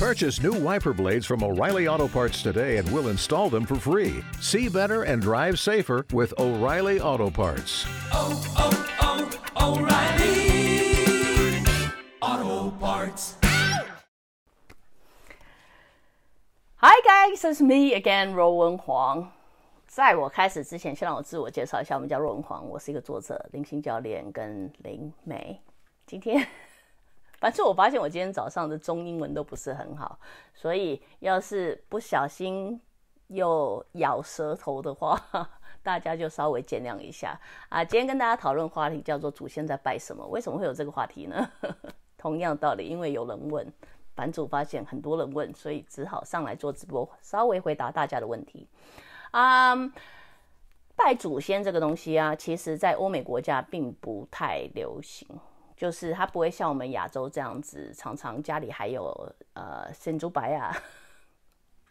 Purchase new wiper blades from O'Reilly Auto Parts today and we'll install them for free. See better and drive safer with O'Reilly Auto Parts. oh, oh, O'Reilly Auto Parts. Hi guys, it's me again, 罗文黄。在我开始之前，先让我自我介绍一下，我们叫罗文黄，我是一个作者、灵性教练跟灵媒。今天， 反正我发现我今天早上的中英文都不是很好，所以要是不小心又咬舌头的话，大家就稍微见谅一下啊。今天跟大家讨论话题叫做祖先在拜什么？为什么会有这个话题呢？同样道理，因为有人问。版主发现很多人问，所以只好上来做直播，稍微回答大家的问题。啊、拜祖先这个东西啊，其实在欧美国家并不太流行，就是他不会像我们亚洲这样子，常常家里还有呃神珠白啊，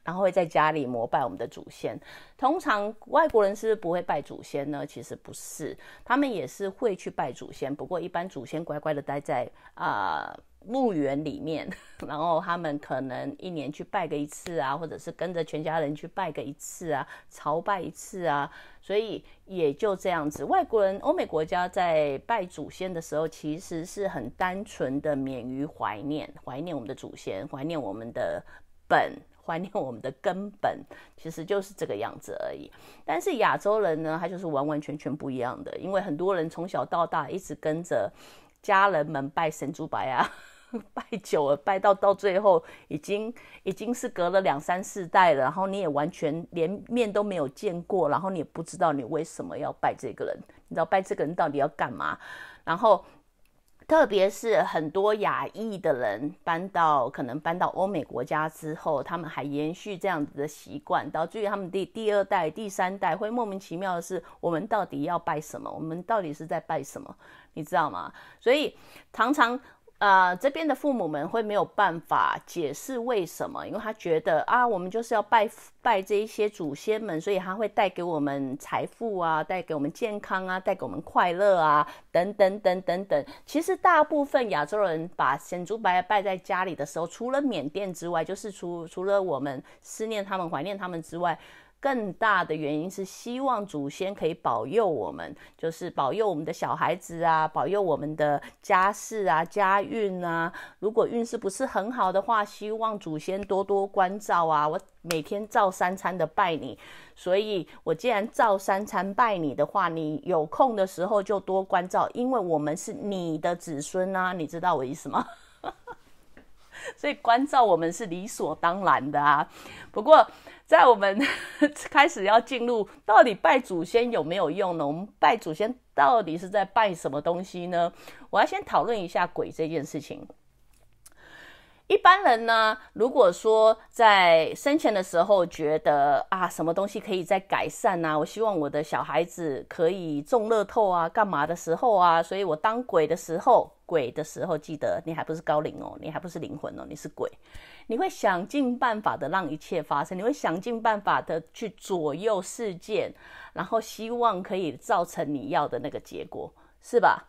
然后会在家里膜拜我们的祖先。通常外国人是不是不会拜祖先呢？其实不是，他们也是会去拜祖先，不过一般祖先乖乖的待在啊。墓园里面，然后他们可能一年去拜个一次啊，或者是跟着全家人去拜个一次啊，朝拜一次啊，所以也就这样子。外国人、欧美国家在拜祖先的时候，其实是很单纯的免于怀念，怀念我们的祖先，怀念我们的本。怀念我们的根本，其实就是这个样子而已。但是亚洲人呢，他就是完完全全不一样的，因为很多人从小到大一直跟着家人们拜神猪白啊。拜久了，拜到到最后，已经已经是隔了两三四代了，然后你也完全连面都没有见过，然后你也不知道你为什么要拜这个人，你知道拜这个人到底要干嘛？然后，特别是很多亚裔的人搬到可能搬到欧美国家之后，他们还延续这样子的习惯，导致于他们第第二代、第三代会莫名其妙的是，我们到底要拜什么？我们到底是在拜什么？你知道吗？所以常常。呃，这边的父母们会没有办法解释为什么，因为他觉得啊，我们就是要拜拜这一些祖先们，所以他会带给我们财富啊，带给我们健康啊，带给我们快乐啊，等等等等等。其实大部分亚洲人把神猪白拜在家里的时候，除了缅甸之外，就是除除了我们思念他们、怀念他们之外。更大的原因是希望祖先可以保佑我们，就是保佑我们的小孩子啊，保佑我们的家事啊、家运啊。如果运势不是很好的话，希望祖先多多关照啊。我每天照三餐的拜你，所以我既然照三餐拜你的话，你有空的时候就多关照，因为我们是你的子孙啊，你知道我意思吗？所以关照我们是理所当然的啊。不过，在我们 开始要进入到底拜祖先有没有用呢？我们拜祖先到底是在拜什么东西呢？我要先讨论一下鬼这件事情。一般人呢，如果说在生前的时候觉得啊，什么东西可以再改善啊，我希望我的小孩子可以中乐透啊，干嘛的时候啊，所以我当鬼的时候，鬼的时候，记得你还不是高灵哦，你还不是灵魂哦，你是鬼，你会想尽办法的让一切发生，你会想尽办法的去左右事件，然后希望可以造成你要的那个结果，是吧？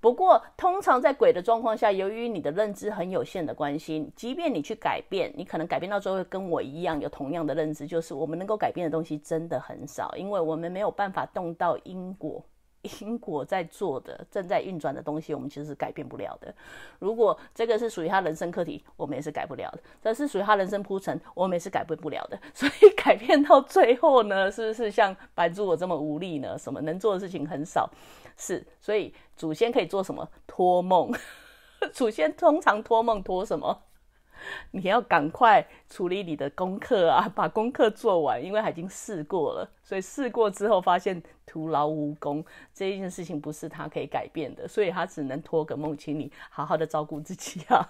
不过，通常在鬼的状况下，由于你的认知很有限的关系，即便你去改变，你可能改变到最后跟我一样有同样的认知，就是我们能够改变的东西真的很少，因为我们没有办法动到因果。因果在做的、正在运转的东西，我们其实是改变不了的。如果这个是属于他人生课题，我们也是改不了的；这是属于他人生铺陈，我们也是改变不了的。所以改变到最后呢，是不是像白猪我这么无力呢？什么能做的事情很少，是。所以祖先可以做什么？托梦。祖先通常托梦托什么？你要赶快处理你的功课啊，把功课做完，因为已经试过了，所以试过之后发现徒劳无功，这一件事情不是他可以改变的，所以他只能托个梦，请你好好的照顾自己啊，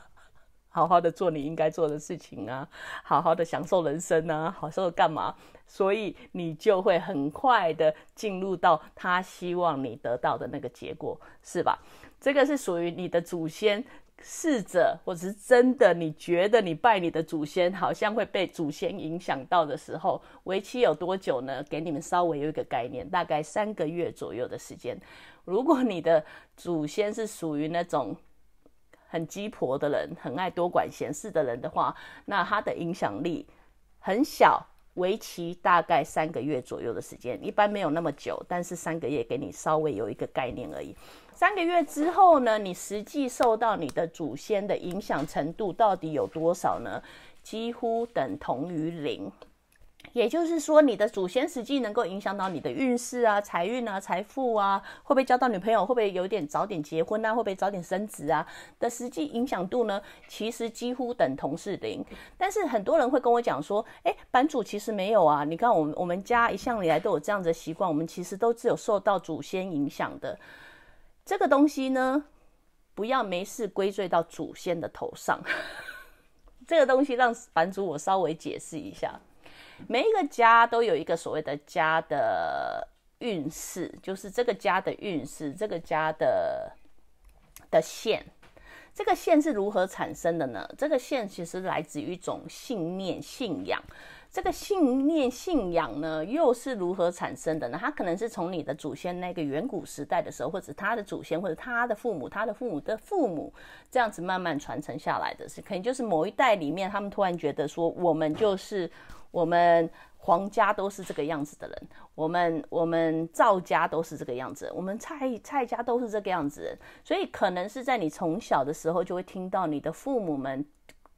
好好的做你应该做的事情啊，好好的享受人生啊，好受干嘛？所以你就会很快的进入到他希望你得到的那个结果，是吧？这个是属于你的祖先。试着，或者是真的，你觉得你拜你的祖先好像会被祖先影响到的时候，为期有多久呢？给你们稍微有一个概念，大概三个月左右的时间。如果你的祖先是属于那种很鸡婆的人，很爱多管闲事的人的话，那他的影响力很小，为期大概三个月左右的时间，一般没有那么久，但是三个月给你稍微有一个概念而已。三个月之后呢，你实际受到你的祖先的影响程度到底有多少呢？几乎等同于零。也就是说，你的祖先实际能够影响到你的运势啊、财运啊、财富啊，会不会交到女朋友，会不会有点早点结婚啊，会不会早点升职啊的实际影响度呢？其实几乎等同是零。但是很多人会跟我讲说，哎，版主其实没有啊。你看，我们我们家一向以来都有这样子的习惯，我们其实都只有受到祖先影响的这个东西呢，不要没事归罪到祖先的头上。这个东西让版主我稍微解释一下。每一个家都有一个所谓的家的运势，就是这个家的运势，这个家的的线，这个线是如何产生的呢？这个线其实来自于一种信念、信仰。这个信念、信仰呢，又是如何产生的呢？它可能是从你的祖先那个远古时代的时候，或者他的祖先，或者他的父母、他的父母的父母，这样子慢慢传承下来的是，可能就是某一代里面，他们突然觉得说，我们就是。我们皇家都是这个样子的人，我们我们赵家都是这个样子，我们蔡蔡家都是这个样子，所以可能是在你从小的时候就会听到你的父母们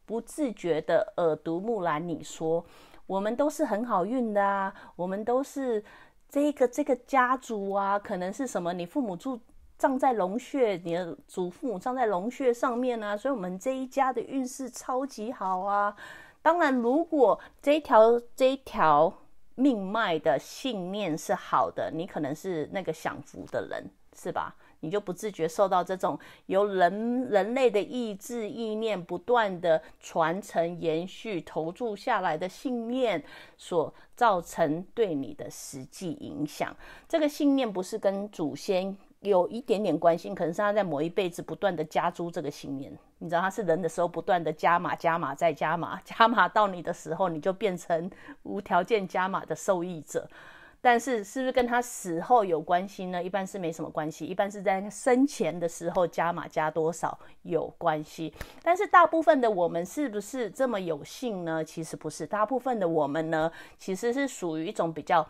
不自觉的耳濡目染，你说我们都是很好运的啊，我们都是这个这个家族啊，可能是什么？你父母住葬在龙穴，你的祖父母葬在龙穴上面啊，所以我们这一家的运势超级好啊。当然，如果这一条这条命脉的信念是好的，你可能是那个享福的人，是吧？你就不自觉受到这种由人人类的意志意念不断的传承、延续、投注下来的信念所造成对你的实际影响。这个信念不是跟祖先。有一点点关系，可能是他在某一辈子不断的加诸这个信念。你知道他是人的时候，不断的加码、加码再加码，加码到你的时候，你就变成无条件加码的受益者。但是，是不是跟他死后有关系呢？一般是没什么关系，一般是在生前的时候加码加多少有关系。但是，大部分的我们是不是这么有幸呢？其实不是，大部分的我们呢，其实是属于一种比较。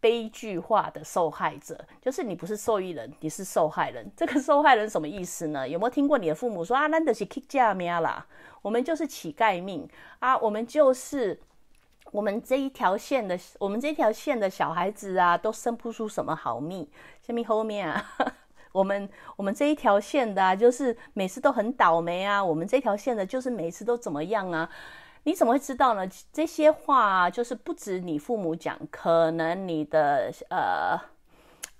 悲剧化的受害者，就是你不是受益人，你是受害人。这个受害人什么意思呢？有没有听过你的父母说啊？那都是乞丐命啦，我们就是乞丐命啊，我们就是我们这一条线的，我们这条线的小孩子啊，都生不出什么好命。下面后面啊，我们我们这一条线的，就是每次都很倒霉啊。我们这条线的，就是每次都怎么样啊？你怎么会知道呢？这些话就是不止你父母讲，可能你的呃。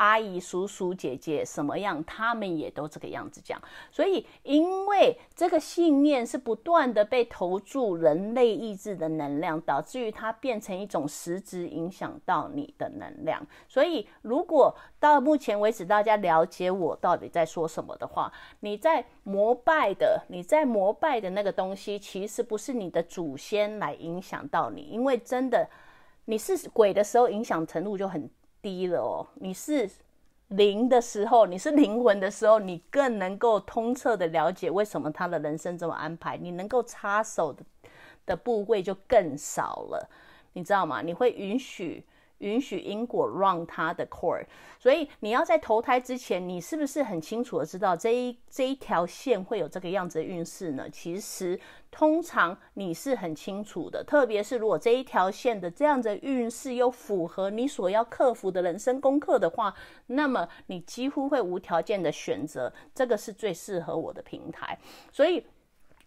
阿姨、叔叔、姐姐什么样，他们也都这个样子讲。所以，因为这个信念是不断的被投注人类意志的能量，导致于它变成一种实质影响到你的能量。所以，如果到目前为止大家了解我到底在说什么的话，你在膜拜的，你在膜拜的那个东西，其实不是你的祖先来影响到你，因为真的你是鬼的时候，影响程度就很。低了哦，你是灵的时候，你是灵魂的时候，你更能够通彻的了解为什么他的人生这么安排，你能够插手的的部位就更少了，你知道吗？你会允许。允许因果 run 它的 core，所以你要在投胎之前，你是不是很清楚的知道这一这一条线会有这个样子的运势呢？其实通常你是很清楚的，特别是如果这一条线的这样的运势又符合你所要克服的人生功课的话，那么你几乎会无条件的选择这个是最适合我的平台，所以。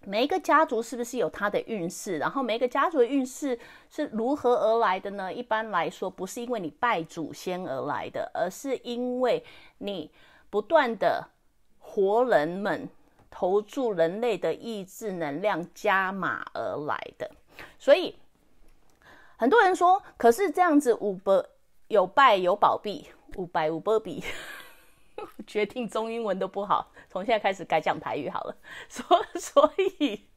每一个家族是不是有它的运势？然后每一个家族的运势是如何而来的呢？一般来说，不是因为你拜祖先而来的，而是因为你不断的活人们投注人类的意志能量加码而来的。所以很多人说，可是这样子五百有拜有保庇，五百五百比。决定中英文都不好，从现在开始改讲台语好了。所 所以，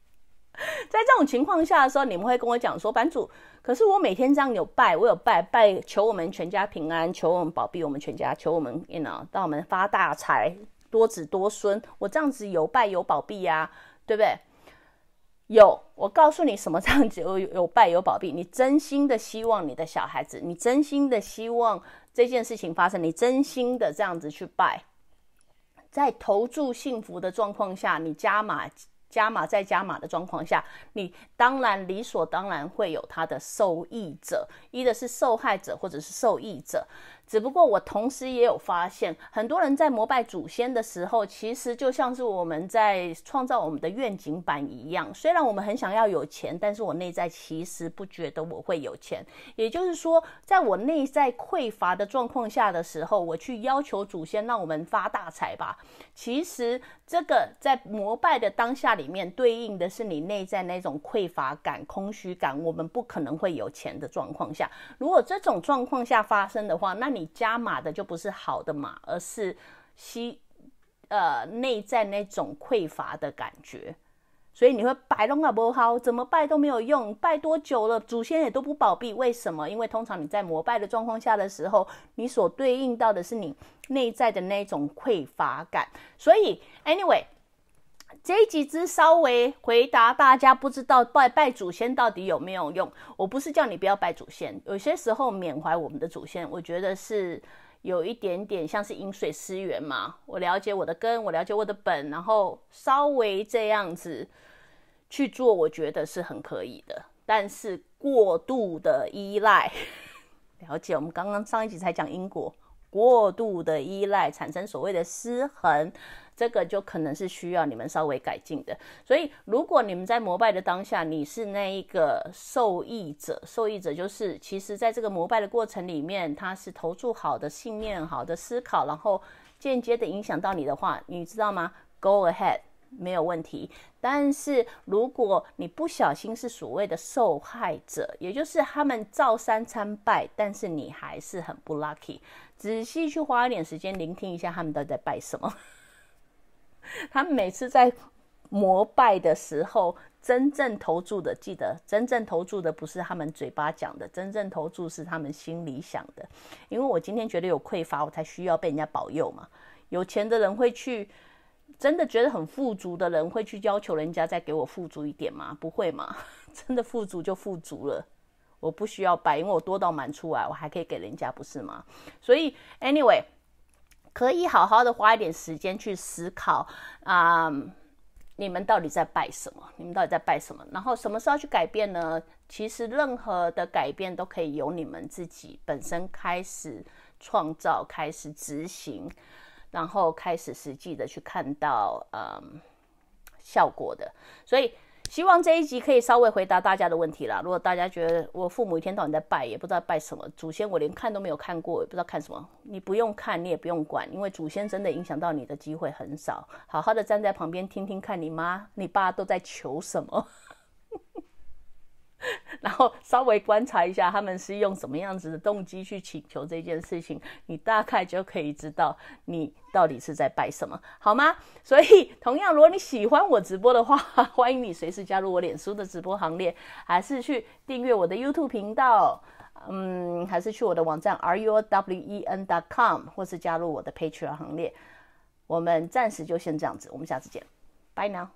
在这种情况下的时候，你们会跟我讲说，版主，可是我每天这样有拜，我有拜拜，求我们全家平安，求我们保庇我们全家，求我们，you know，让我们发大财，多子多孙，我这样子有拜有保庇呀，对不对？有，我告诉你什么这样子有有拜有保庇，你真心的希望你的小孩子，你真心的希望这件事情发生，你真心的这样子去拜，在投注幸福的状况下，你加码。加码再加码的状况下，你当然理所当然会有他的受益者，一的是受害者或者是受益者。只不过我同时也有发现，很多人在膜拜祖先的时候，其实就像是我们在创造我们的愿景版一样。虽然我们很想要有钱，但是我内在其实不觉得我会有钱。也就是说，在我内在匮乏的状况下的时候，我去要求祖先让我们发大财吧。其实这个在膜拜的当下里面，对应的是你内在那种匮乏感、空虚感，我们不可能会有钱的状况下。如果这种状况下发生的话，那你你加码的就不是好的码，而是吸呃内在那种匮乏的感觉，所以你会拜龙啊不好，怎么拜都没有用，拜多久了，祖先也都不保庇，为什么？因为通常你在膜拜的状况下的时候，你所对应到的是你内在的那种匮乏感，所以 anyway。这一集之稍微回答大家，不知道拜拜祖先到底有没有用？我不是叫你不要拜祖先，有些时候缅怀我们的祖先，我觉得是有一点点像是饮水思源嘛。我了解我的根，我了解我的本，然后稍微这样子去做，我觉得是很可以的。但是过度的依赖，了解我们刚刚上一集才讲因果，过度的依赖产生所谓的失衡。这个就可能是需要你们稍微改进的，所以如果你们在膜拜的当下，你是那一个受益者，受益者就是其实在这个膜拜的过程里面，他是投注好的信念、好的思考，然后间接的影响到你的话，你知道吗？Go ahead，没有问题。但是如果你不小心是所谓的受害者，也就是他们照三参拜，但是你还是很不 lucky，仔细去花一点时间聆听一下他们到底在拜什么。他们每次在膜拜的时候，真正投注的，记得真正投注的不是他们嘴巴讲的，真正投注是他们心里想的。因为我今天觉得有匮乏，我才需要被人家保佑嘛。有钱的人会去，真的觉得很富足的人会去要求人家再给我富足一点吗？不会嘛，真的富足就富足了，我不需要拜，因为我多到满出来，我还可以给人家，不是吗？所以，anyway。可以好好的花一点时间去思考啊，你们到底在拜什么？你们到底在拜什么？然后什么时候去改变呢？其实任何的改变都可以由你们自己本身开始创造、开始执行，然后开始实际的去看到嗯效果的。所以。希望这一集可以稍微回答大家的问题啦。如果大家觉得我父母一天到晚在拜，也不知道拜什么祖先，我连看都没有看过，也不知道看什么。你不用看，你也不用管，因为祖先真的影响到你的机会很少。好好的站在旁边听听看，你妈、你爸都在求什么。然后稍微观察一下，他们是用什么样子的动机去请求这件事情，你大概就可以知道你到底是在拜什么，好吗？所以，同样，如果你喜欢我直播的话，欢迎你随时加入我脸书的直播行列，还是去订阅我的 YouTube 频道，嗯，还是去我的网站 ruwen.com，或是加入我的 Patreon 行列。我们暂时就先这样子，我们下次见，拜 now。